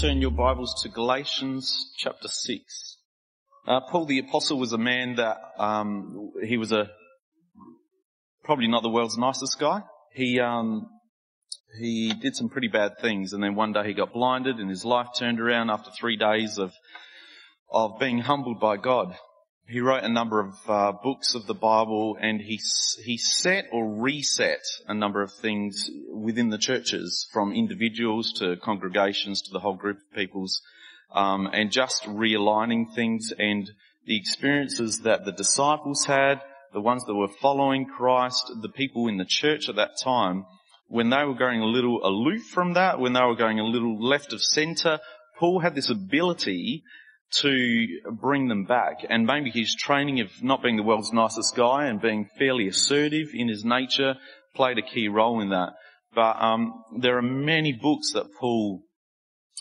turn your Bibles to Galatians chapter 6. Uh, Paul the Apostle was a man that, um, he was a, probably not the world's nicest guy. He, um, he did some pretty bad things and then one day he got blinded and his life turned around after three days of, of being humbled by God. He wrote a number of uh, books of the Bible and he, he set or reset a number of things within the churches from individuals to congregations to the whole group of peoples um, and just realigning things and the experiences that the disciples had, the ones that were following Christ, the people in the church at that time, when they were going a little aloof from that, when they were going a little left of center, Paul had this ability to bring them back. And maybe his training of not being the world's nicest guy and being fairly assertive in his nature played a key role in that. But um, there are many books that Paul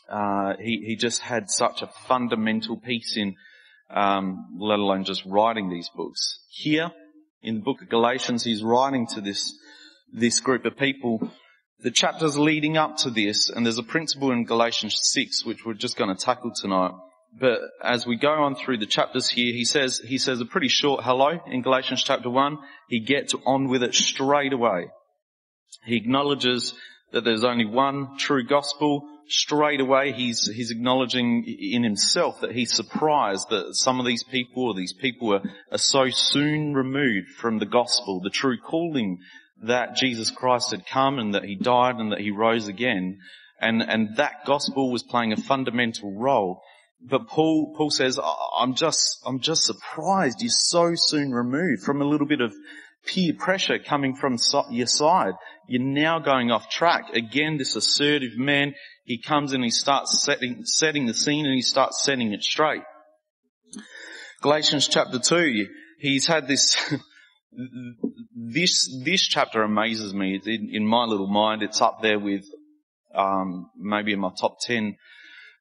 uh, he he just had such a fundamental piece in, um, let alone just writing these books. Here in the book of Galatians, he's writing to this this group of people. The chapters leading up to this, and there's a principle in Galatians 6 which we're just going to tackle tonight but as we go on through the chapters here, he says, he says a pretty short hello in Galatians chapter 1. He gets on with it straight away. He acknowledges that there's only one true gospel. Straight away, he's, he's acknowledging in himself that he's surprised that some of these people or these people are, are so soon removed from the gospel, the true calling that Jesus Christ had come and that he died and that he rose again. And, and that gospel was playing a fundamental role but Paul, Paul says, I'm just, I'm just surprised you're so soon removed from a little bit of peer pressure coming from your side. You're now going off track. Again, this assertive man, he comes and he starts setting, setting the scene and he starts setting it straight. Galatians chapter 2, he's had this, this, this chapter amazes me. In, in, my little mind, it's up there with, um, maybe in my top 10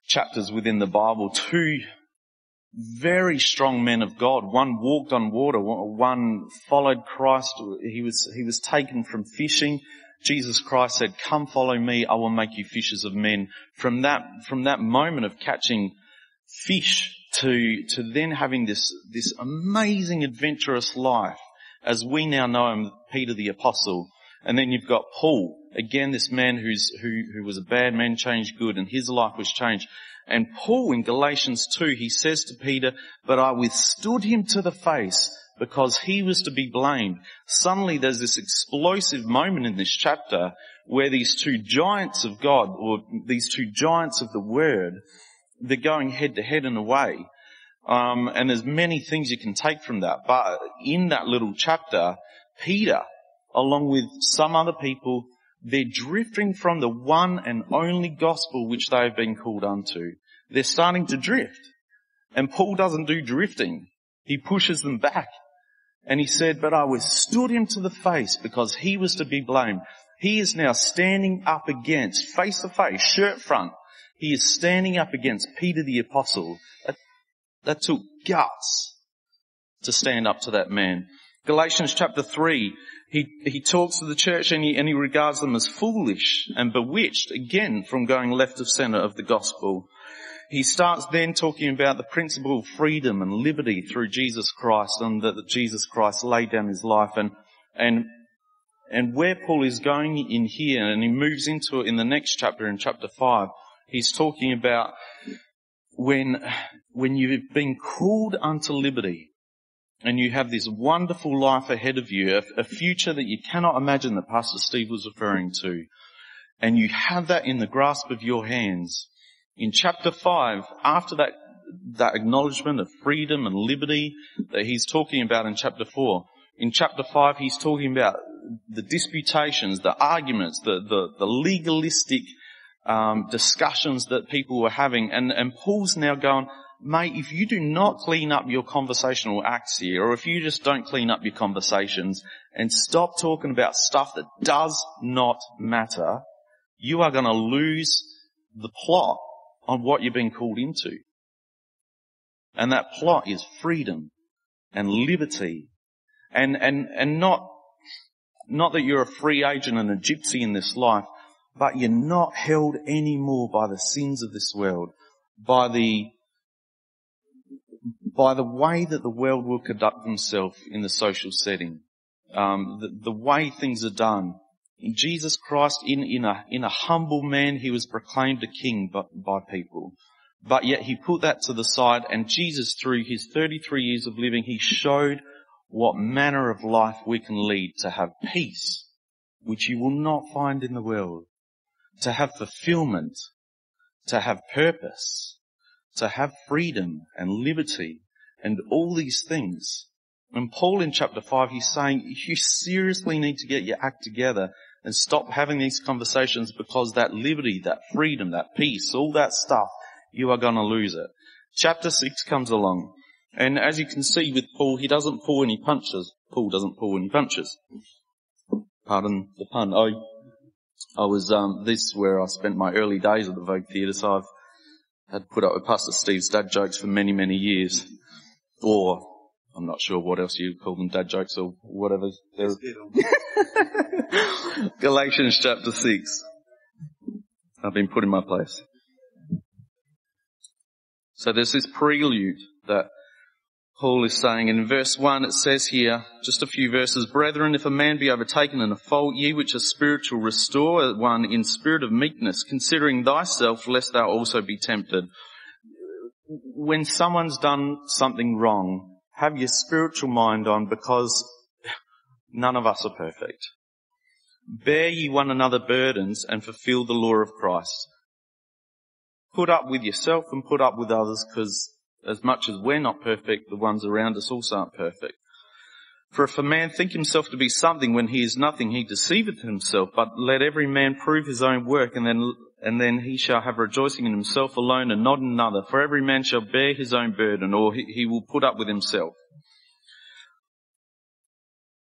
chapters within the Bible, two very strong men of God. One walked on water, one followed Christ. He was, he was taken from fishing. Jesus Christ said, come follow me, I will make you fishers of men. From that, from that moment of catching fish to, to then having this, this amazing adventurous life, as we now know him, Peter the apostle. And then you've got Paul, Again, this man who's, who, who was a bad man changed good and his life was changed. And Paul in Galatians 2, he says to Peter, but I withstood him to the face because he was to be blamed. Suddenly there's this explosive moment in this chapter where these two giants of God, or these two giants of the Word, they're going head to head in a way. Um, and there's many things you can take from that. But in that little chapter, Peter, along with some other people, they're drifting from the one and only gospel which they have been called unto. They're starting to drift. And Paul doesn't do drifting. He pushes them back. And he said, but I withstood him to the face because he was to be blamed. He is now standing up against, face to face, shirt front. He is standing up against Peter the apostle. That, that took guts to stand up to that man. Galatians chapter 3, he, he talks to the church and he, and he regards them as foolish and bewitched, again, from going left of center of the gospel. He starts then talking about the principle of freedom and liberty through Jesus Christ and that Jesus Christ laid down his life and, and, and where Paul is going in here and he moves into it in the next chapter, in chapter five, he's talking about when, when you've been called unto liberty, and you have this wonderful life ahead of you, a, future that you cannot imagine that Pastor Steve was referring to, and you have that in the grasp of your hands. In chapter 5, after that, that acknowledgement of freedom and liberty that he's talking about in chapter 4, in chapter 5 he's talking about the disputations, the arguments, the, the, the legalistic um, discussions that people were having, and, and Paul's now going, mate, if you do not clean up your conversational acts here, or if you just don't clean up your conversations and stop talking about stuff that does not matter, you are going to lose the plot on what you're being called into. And that plot is freedom and liberty and, and, and not, not that you're a free agent and a gypsy in this life, but you're not held anymore by the sins of this world, by the by the way that the world will conduct themselves in the social setting, um, the, the way things are done. Jesus Christ, in, in, a, in a humble man, he was proclaimed a king by, by people. But yet he put that to the side and Jesus, through his 33 years of living, he showed what manner of life we can lead to have peace, which you will not find in the world, to have fulfillment, to have purpose, to have freedom and liberty and all these things. And Paul in chapter 5, he's saying you seriously need to get your act together and stop having these conversations because that liberty, that freedom, that peace, all that stuff, you are to lose it. Chapter 6 comes along. And as you can see with Paul, he doesn't pull any punches. Paul doesn't pull any punches. Pardon the pun. I, I was, um, this is where I spent my early days at the Vogue Theatre, so I've had put up with Pastor Steve's dad jokes for many, many years. Or, I'm not sure what else you call them, dad jokes or whatever. Galatians chapter 6. I've been put in my place. So there's this prelude that Paul is saying. And in verse 1 it says here, just a few verses, Brethren, if a man be overtaken in a fault, ye which are spiritual restore one in spirit of meekness, considering thyself, lest thou also be tempted. When someone's done something wrong, have your spiritual mind on because none of us are perfect. Bear ye one another burdens and fulfill the law of Christ. Put up with yourself and put up with others because as much as we're not perfect, the ones around us also aren't perfect. For if a man think himself to be something when he is nothing, he deceiveth himself. But let every man prove his own work, and then and then he shall have rejoicing in himself alone, and not in another. For every man shall bear his own burden, or he, he will put up with himself.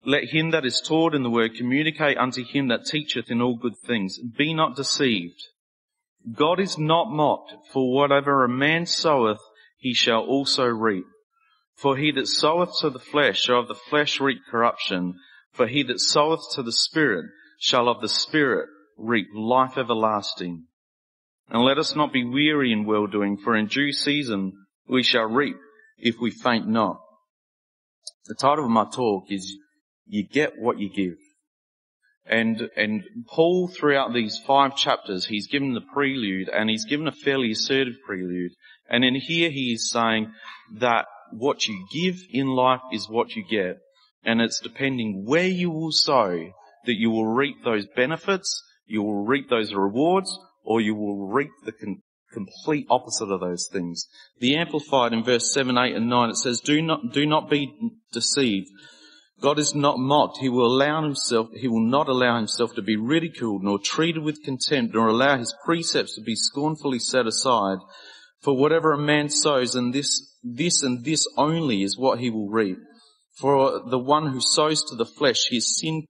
Let him that is taught in the word communicate unto him that teacheth in all good things. Be not deceived. God is not mocked, for whatever a man soweth, he shall also reap. For he that soweth to the flesh shall of the flesh reap corruption, for he that soweth to the Spirit shall of the Spirit reap life everlasting. And let us not be weary in well doing, for in due season we shall reap if we faint not. The title of my talk is You Get What You Give. And, and Paul throughout these five chapters, he's given the prelude and he's given a fairly assertive prelude and in here he is saying that what you give in life is what you get. And it's depending where you will sow that you will reap those benefits, you will reap those rewards, or you will reap the con- complete opposite of those things. The Amplified in verse 7, 8 and 9, it says, do not, do not be deceived. God is not mocked. He will allow himself, he will not allow himself to be ridiculed, nor treated with contempt, nor allow his precepts to be scornfully set aside. For whatever a man sows, and this, this and this only is what he will reap. For the one who sows to the flesh, his sin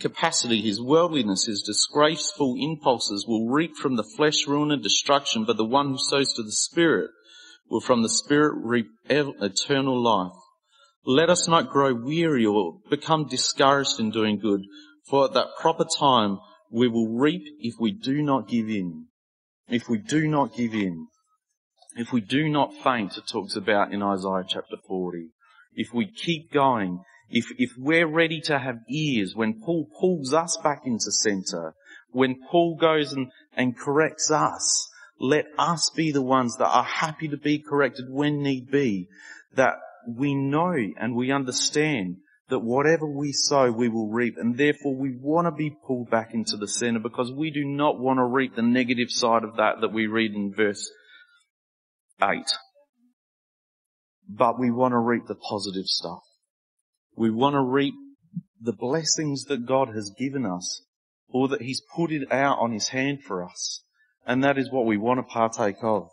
capacity, his worldliness, his disgraceful impulses will reap from the flesh ruin and destruction, but the one who sows to the spirit will from the spirit reap eternal life. Let us not grow weary or become discouraged in doing good, for at that proper time we will reap if we do not give in. If we do not give in. If we do not faint, it talks about in Isaiah chapter 40. If we keep going, if, if we're ready to have ears, when Paul pulls us back into center, when Paul goes and, and corrects us, let us be the ones that are happy to be corrected when need be, that we know and we understand that whatever we sow, we will reap. And therefore we want to be pulled back into the center because we do not want to reap the negative side of that that we read in verse 8. But we want to reap the positive stuff. We want to reap the blessings that God has given us or that He's put it out on His hand for us. And that is what we want to partake of.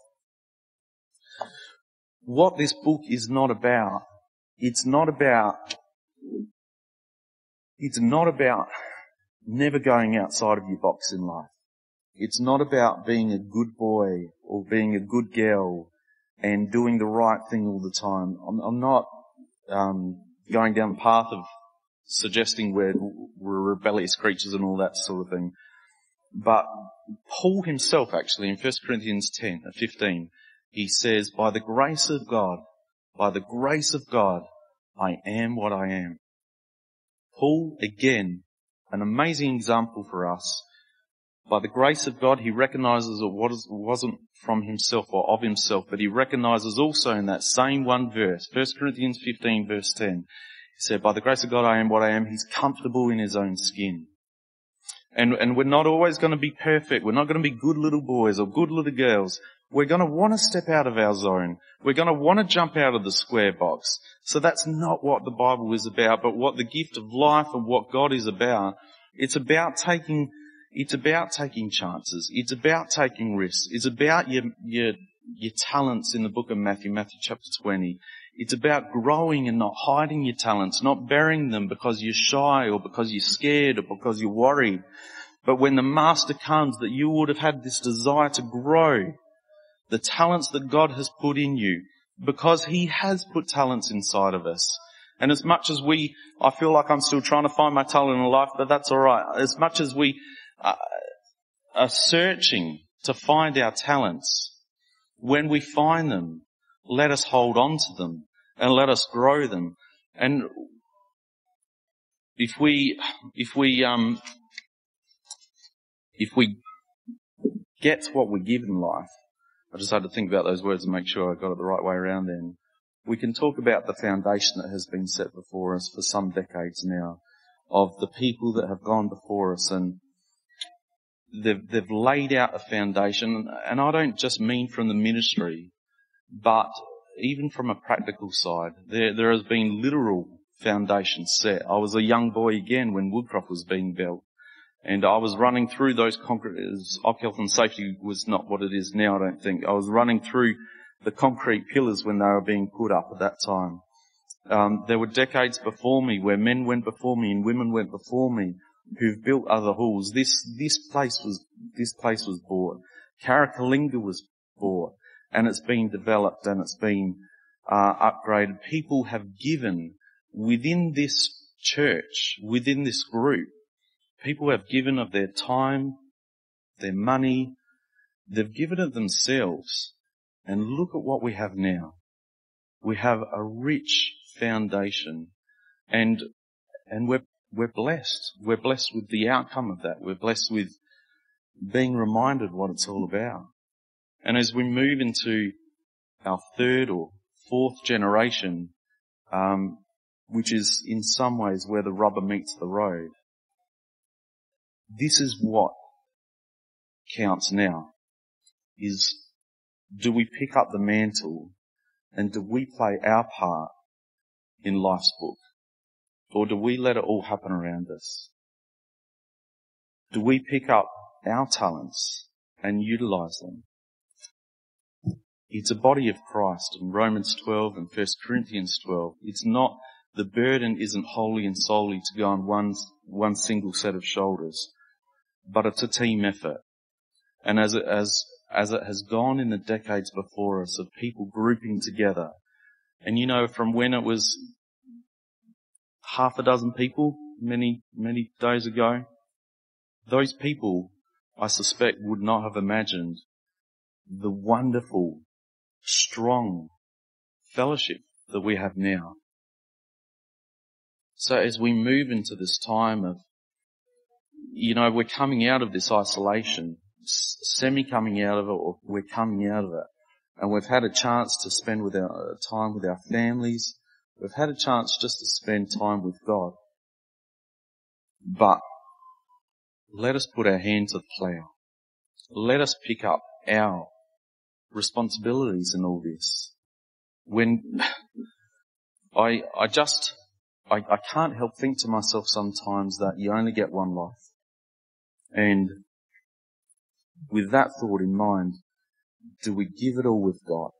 What this book is not about, it's not about, it's not about never going outside of your box in life. It's not about being a good boy or being a good girl and doing the right thing all the time. I'm, I'm not um, going down the path of suggesting we're, we're rebellious creatures and all that sort of thing. But Paul himself actually in 1 Corinthians 10, uh, 15, he says, by the grace of God, by the grace of God, I am what I am. Paul, again, an amazing example for us. By the grace of God, he recognizes it wasn't from himself or of himself, but he recognizes also in that same one verse, 1 Corinthians 15 verse 10, he said, by the grace of God I am what I am. He's comfortable in his own skin. And, and we're not always going to be perfect. We're not going to be good little boys or good little girls. We're going to want to step out of our zone. We're going to want to jump out of the square box. So that's not what the Bible is about, but what the gift of life and what God is about. It's about taking, it's about taking chances. It's about taking risks. It's about your, your, your talents in the book of Matthew, Matthew chapter 20. It's about growing and not hiding your talents, not burying them because you're shy or because you're scared or because you're worried. But when the master comes that you would have had this desire to grow the talents that God has put in you because he has put talents inside of us. And as much as we, I feel like I'm still trying to find my talent in life, but that's alright. As much as we are searching to find our talents, when we find them, let us hold on to them and let us grow them. And if we, if we, um, if we get what we give in life, I just had to think about those words and make sure I got it the right way around then. We can talk about the foundation that has been set before us for some decades now of the people that have gone before us and they've, they've laid out a foundation and I don't just mean from the ministry, but even from a practical side, there, there has been literal foundations set. I was a young boy again when Woodcroft was being built. And I was running through those concrete, Oc Health and Safety was not what it is now, I don't think. I was running through the concrete pillars when they were being put up at that time. Um, there were decades before me where men went before me and women went before me who've built other halls. This, this place was, this place was bought. Carrickalinga was bought and it's been developed and it's been uh, upgraded. People have given within this church, within this group, people have given of their time, their money, they've given of themselves. And look at what we have now. We have a rich foundation and, and we're, we're blessed. We're blessed with the outcome of that. We're blessed with being reminded what it's all about. And as we move into our third or fourth generation, um, which is in some ways where the rubber meets the road, this is what counts now. Is do we pick up the mantle and do we play our part in life's book? Or do we let it all happen around us? Do we pick up our talents and utilize them? It's a body of Christ in Romans 12 and 1 Corinthians 12. It's not, the burden isn't wholly and solely to go on one, one single set of shoulders, but it's a team effort. And as it, as, as it has gone in the decades before us of people grouping together, and you know, from when it was half a dozen people many, many days ago, those people, I suspect, would not have imagined the wonderful strong fellowship that we have now. So as we move into this time of, you know, we're coming out of this isolation, semi coming out of it, or we're coming out of it, and we've had a chance to spend with our time with our families. We've had a chance just to spend time with God. But let us put our hand to the plough. Let us pick up our responsibilities in all this. When I, I just, I, I can't help think to myself sometimes that you only get one life. And with that thought in mind, do we give it all with God?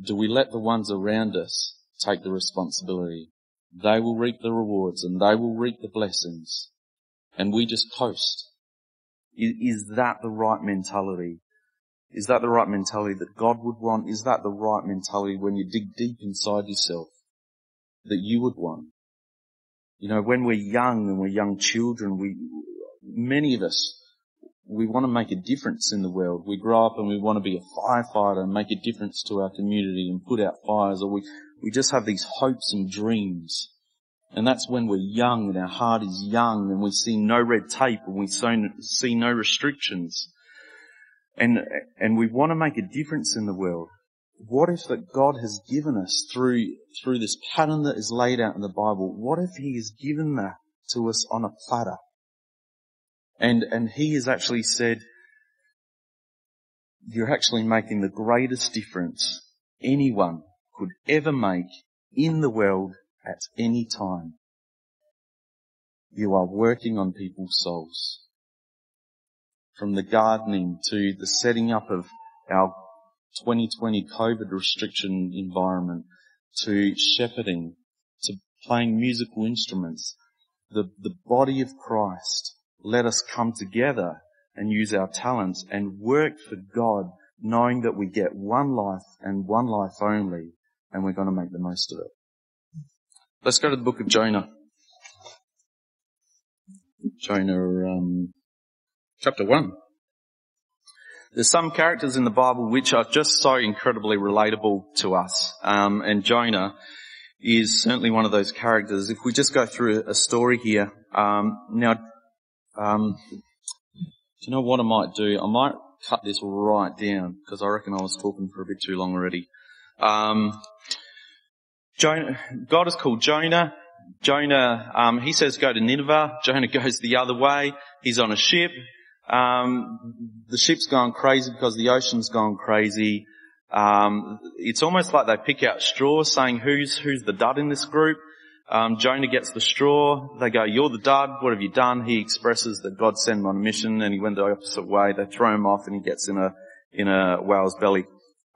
Do we let the ones around us take the responsibility? They will reap the rewards and they will reap the blessings and we just coast. Is, that the right mentality is that the right mentality that God would want? Is that the right mentality when you dig deep inside yourself that you would want? You know, when we're young and we're young children, we, many of us, we want to make a difference in the world. We grow up and we want to be a firefighter and make a difference to our community and put out fires or we, we just have these hopes and dreams. And that's when we're young and our heart is young and we see no red tape and we see no restrictions. And, and we want to make a difference in the world. What if that God has given us through, through this pattern that is laid out in the Bible, what if He has given that to us on a platter? And, and He has actually said, you're actually making the greatest difference anyone could ever make in the world at any time. You are working on people's souls. From the gardening to the setting up of our 2020 COVID restriction environment to shepherding to playing musical instruments, the, the body of Christ, let us come together and use our talents and work for God knowing that we get one life and one life only and we're going to make the most of it. Let's go to the book of Jonah. Jonah, um, chapter 1. There's some characters in the Bible which are just so incredibly relatable to us. Um, and Jonah is certainly one of those characters. If we just go through a story here, um, now, um, do you know what I might do? I might cut this right down because I reckon I was talking for a bit too long already. Um, Jonah, God is called Jonah. Jonah, um, he says go to Nineveh. Jonah goes the other way. He's on a ship. Um, the ship's gone crazy because the ocean's gone crazy. Um, it's almost like they pick out straws, saying who's who's the dud in this group. Um, Jonah gets the straw. They go, "You're the dud. What have you done?" He expresses that God sent him on a mission, and he went the opposite way. They throw him off, and he gets in a in a whale's belly,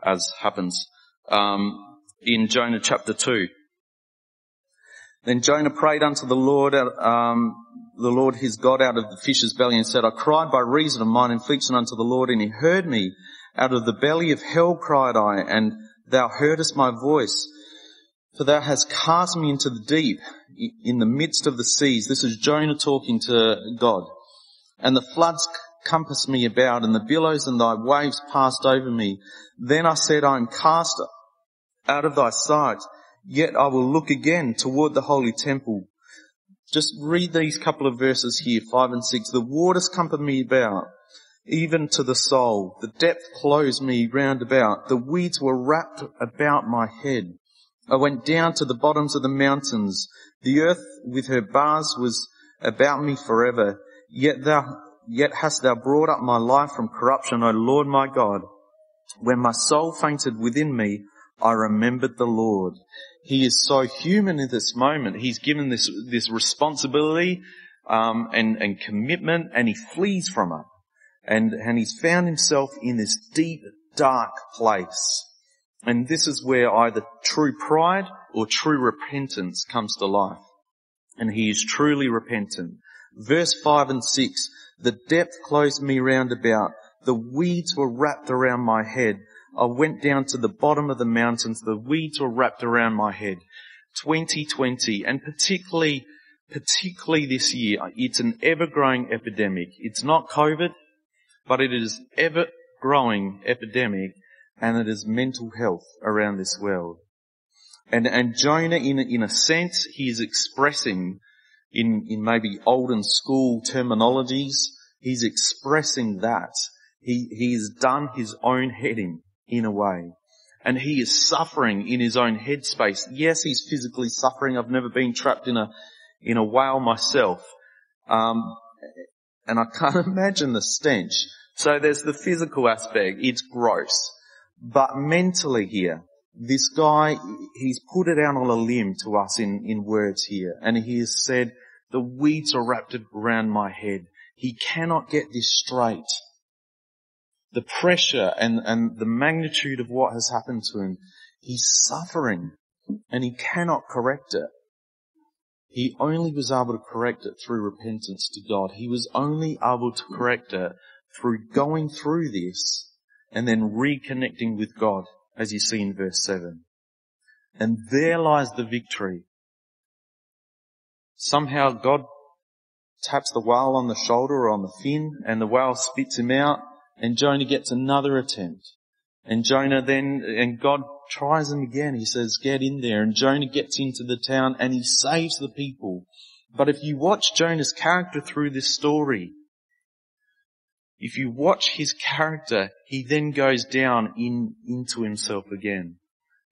as happens. Um, in Jonah chapter 2. Then Jonah prayed unto the Lord, um, the Lord his God out of the fish's belly and said, I cried by reason of mine affliction unto the Lord and he heard me. Out of the belly of hell cried I and thou heardest my voice. For thou hast cast me into the deep in the midst of the seas. This is Jonah talking to God. And the floods compassed me about and the billows and thy waves passed over me. Then I said, I am cast out of thy sight. Yet I will look again toward the holy temple. Just read these couple of verses here, five and six. The waters compassed me about, even to the soul. The depth closed me round about. The weeds were wrapped about my head. I went down to the bottoms of the mountains. The earth with her bars was about me forever. Yet thou, yet hast thou brought up my life from corruption, O Lord my God. When my soul fainted within me, I remembered the Lord. He is so human in this moment. He's given this, this responsibility, um, and, and commitment and he flees from it. And, and he's found himself in this deep, dark place. And this is where either true pride or true repentance comes to life. And he is truly repentant. Verse 5 and 6, the depth closed me round about, the weeds were wrapped around my head, I went down to the bottom of the mountains. The weeds were wrapped around my head. 2020 and particularly, particularly this year, it's an ever growing epidemic. It's not COVID, but it is ever growing epidemic and it is mental health around this world. And, and Jonah, in, in a sense, he is expressing in, in maybe olden school terminologies, he's expressing that. He, he's done his own heading in a way. And he is suffering in his own headspace. Yes, he's physically suffering. I've never been trapped in a, in a whale myself. Um, and I can't imagine the stench. So there's the physical aspect. It's gross. But mentally here, this guy, he's put it out on a limb to us in, in words here. And he has said, the weeds are wrapped around my head. He cannot get this straight the pressure and, and the magnitude of what has happened to him, he's suffering and he cannot correct it. He only was able to correct it through repentance to God. He was only able to correct it through going through this and then reconnecting with God, as you see in verse 7. And there lies the victory. Somehow God taps the whale on the shoulder or on the fin and the whale spits him out and Jonah gets another attempt. And Jonah then, and God tries him again. He says, get in there. And Jonah gets into the town and he saves the people. But if you watch Jonah's character through this story, if you watch his character, he then goes down in, into himself again.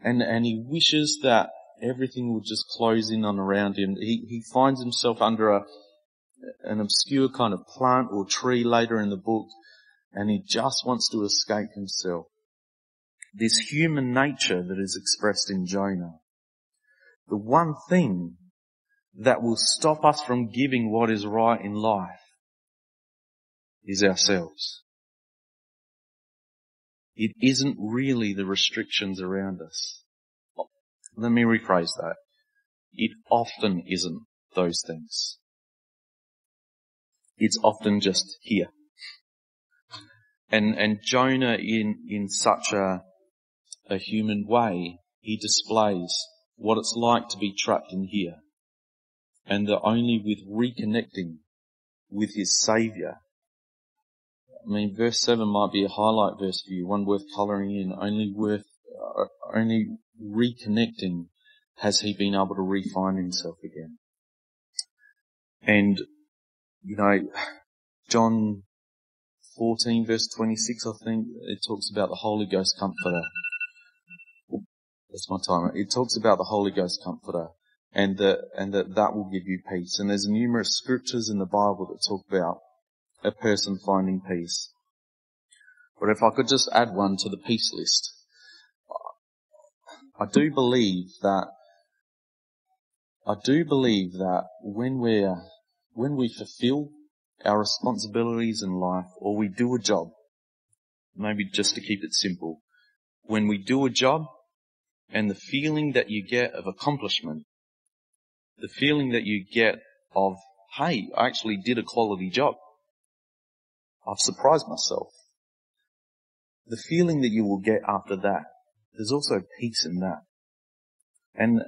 And, and he wishes that everything would just close in on around him. He, he finds himself under a, an obscure kind of plant or tree later in the book, and he just wants to escape himself. This human nature that is expressed in Jonah. The one thing that will stop us from giving what is right in life is ourselves. It isn't really the restrictions around us. Let me rephrase that. It often isn't those things. It's often just here. And, and Jonah in, in such a, a human way, he displays what it's like to be trapped in here. And that only with reconnecting with his savior I mean, verse 7 might be a highlight verse for you, one worth colouring in, only worth, uh, only reconnecting has he been able to refine himself again. And, you know, John 14 verse 26, I think, it talks about the Holy Ghost Comforter. That's my timer. It talks about the Holy Ghost Comforter and that, and that that will give you peace. And there's numerous scriptures in the Bible that talk about a person finding peace. But if I could just add one to the peace list, I do believe that I do believe that when we when we fulfill our responsibilities in life or we do a job, maybe just to keep it simple, when we do a job and the feeling that you get of accomplishment, the feeling that you get of, hey, I actually did a quality job. I've surprised myself. The feeling that you will get after that, there's also peace in that. And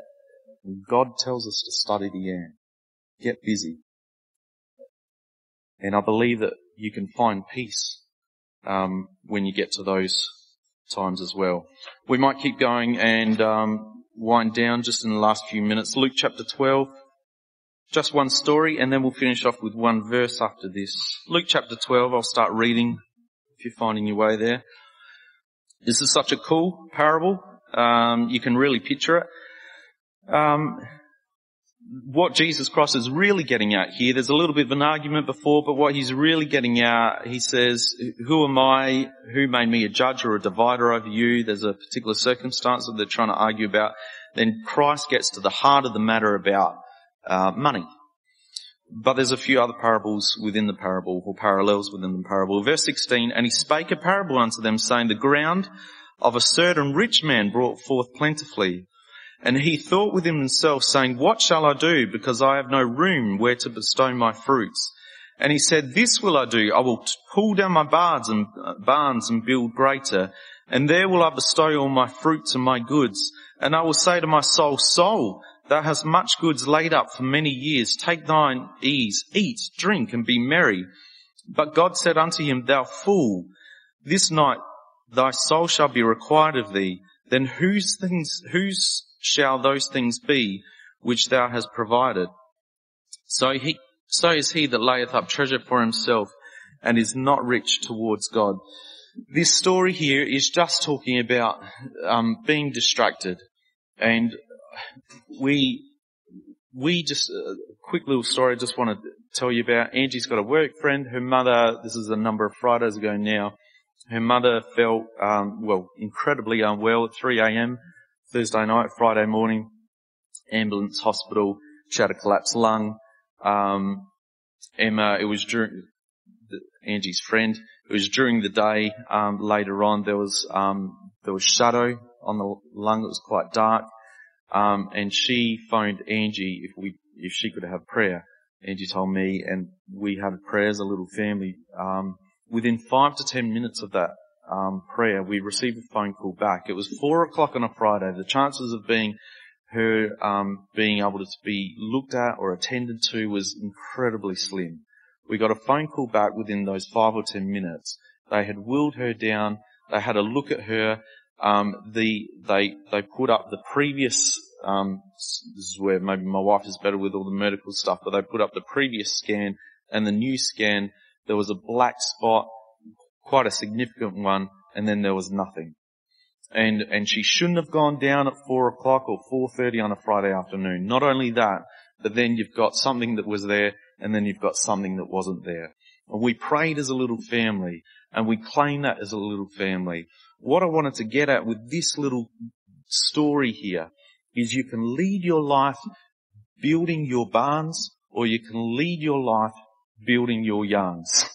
God tells us to study the air. Get busy. And I believe that you can find peace um, when you get to those times as well. We might keep going and um, wind down just in the last few minutes. Luke chapter 12. Just one story and then we'll finish off with one verse after this. Luke chapter 12, I'll start reading if you're finding your way there. This is such a cool parable. Um, you can really picture it. Um, what Jesus Christ is really getting at here, there's a little bit of an argument before, but what he's really getting at, he says, who am I? Who made me a judge or a divider over you? There's a particular circumstance that they're trying to argue about. Then Christ gets to the heart of the matter about uh, money. But there's a few other parables within the parable, or parallels within the parable. Verse 16, and he spake a parable unto them, saying, the ground of a certain rich man brought forth plentifully. And he thought within himself, saying, What shall I do? Because I have no room where to bestow my fruits. And he said, This will I do. I will pull down my barns and, uh, barns and build greater. And there will I bestow all my fruits and my goods. And I will say to my soul, Soul, Thou hast much goods laid up for many years. Take thine ease, eat, drink, and be merry. But God said unto him, Thou fool, this night thy soul shall be required of thee. Then whose things, whose shall those things be which thou hast provided? So he, so is he that layeth up treasure for himself and is not rich towards God. This story here is just talking about um, being distracted and we we just a quick little story. I just want to tell you about. Angie's got a work friend. Her mother. This is a number of Fridays ago now. Her mother felt um, well incredibly unwell at 3 a.m. Thursday night, Friday morning. Ambulance hospital. She had a collapsed lung. Um, Emma. It was during the, Angie's friend. It was during the day. Um, later on, there was um, there was shadow on the lung. It was quite dark. Um, and she phoned Angie if we, if she could have prayer. Angie told me and we had prayer as a little family. Um, within five to ten minutes of that, um, prayer, we received a phone call back. It was four o'clock on a Friday. The chances of being her um, being able to be looked at or attended to was incredibly slim. We got a phone call back within those five or ten minutes. They had wheeled her down. They had a look at her. Um, the they they put up the previous. Um, this is where maybe my wife is better with all the medical stuff, but they put up the previous scan and the new scan. There was a black spot, quite a significant one, and then there was nothing and and she shouldn't have gone down at four o'clock or four thirty on a Friday afternoon. Not only that, but then you've got something that was there, and then you've got something that wasn't there. And we prayed as a little family, and we claim that as a little family. What I wanted to get at with this little story here is you can lead your life building your barns, or you can lead your life building your yarns.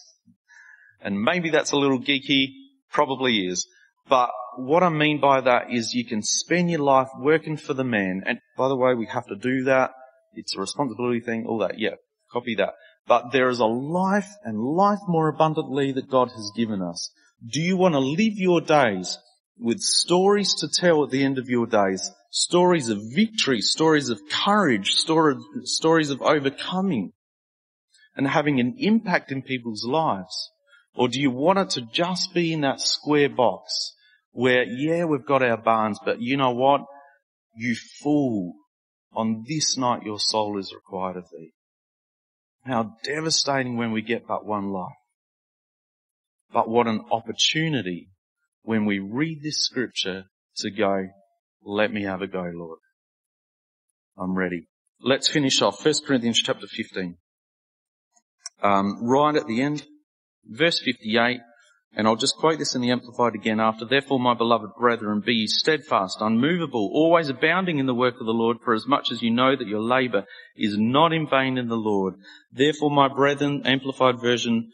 And maybe that's a little geeky, probably is, but what I mean by that is you can spend your life working for the man. And by the way, we have to do that. It's a responsibility thing, all that. Yeah, copy that. But there is a life and life more abundantly that God has given us. Do you want to live your days with stories to tell at the end of your days? Stories of victory, stories of courage, stories of overcoming and having an impact in people's lives? Or do you want it to just be in that square box where, yeah, we've got our barns, but you know what? You fool. On this night your soul is required of thee. How devastating when we get but one life. But what an opportunity when we read this scripture to go, let me have a go, Lord. I'm ready. Let's finish off. 1 Corinthians chapter 15. Um, right at the end, verse 58. And I'll just quote this in the Amplified again after, therefore my beloved brethren, be ye steadfast, unmovable, always abounding in the work of the Lord, for as much as you know that your labour is not in vain in the Lord. Therefore my brethren, Amplified version,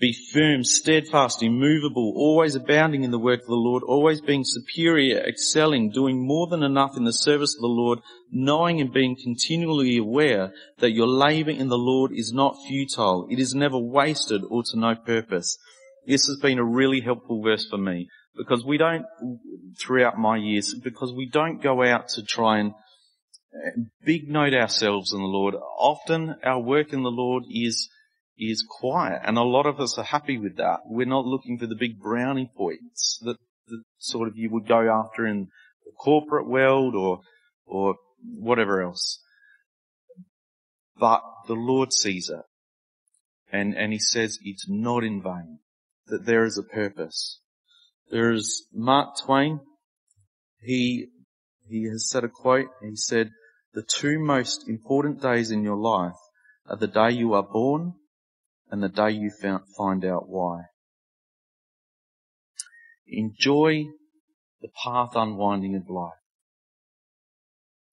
be firm, steadfast, immovable, always abounding in the work of the Lord, always being superior, excelling, doing more than enough in the service of the Lord, knowing and being continually aware that your labour in the Lord is not futile, it is never wasted or to no purpose. This has been a really helpful verse for me because we don't, throughout my years, because we don't go out to try and uh, big note ourselves in the Lord. Often our work in the Lord is, is quiet and a lot of us are happy with that. We're not looking for the big brownie points that, that sort of you would go after in the corporate world or, or whatever else. But the Lord sees it. And, and he says it's not in vain that there is a purpose. There's Mark Twain. He, he has said a quote. He said, the two most important days in your life are the day you are born and the day you find out why. Enjoy the path unwinding of life.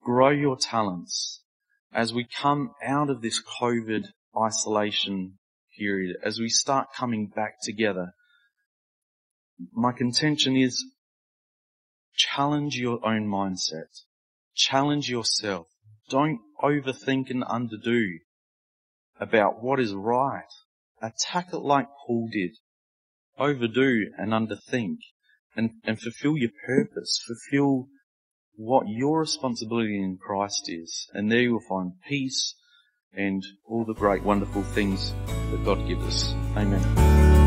Grow your talents as we come out of this COVID isolation period, as we start coming back together, my contention is challenge your own mindset. Challenge yourself. Don't overthink and underdo about what is right. Attack it like Paul did. Overdo and underthink and, and fulfill your purpose. Fulfill what your responsibility in Christ is. And there you will find peace, and all the great wonderful things that God gives us. Amen.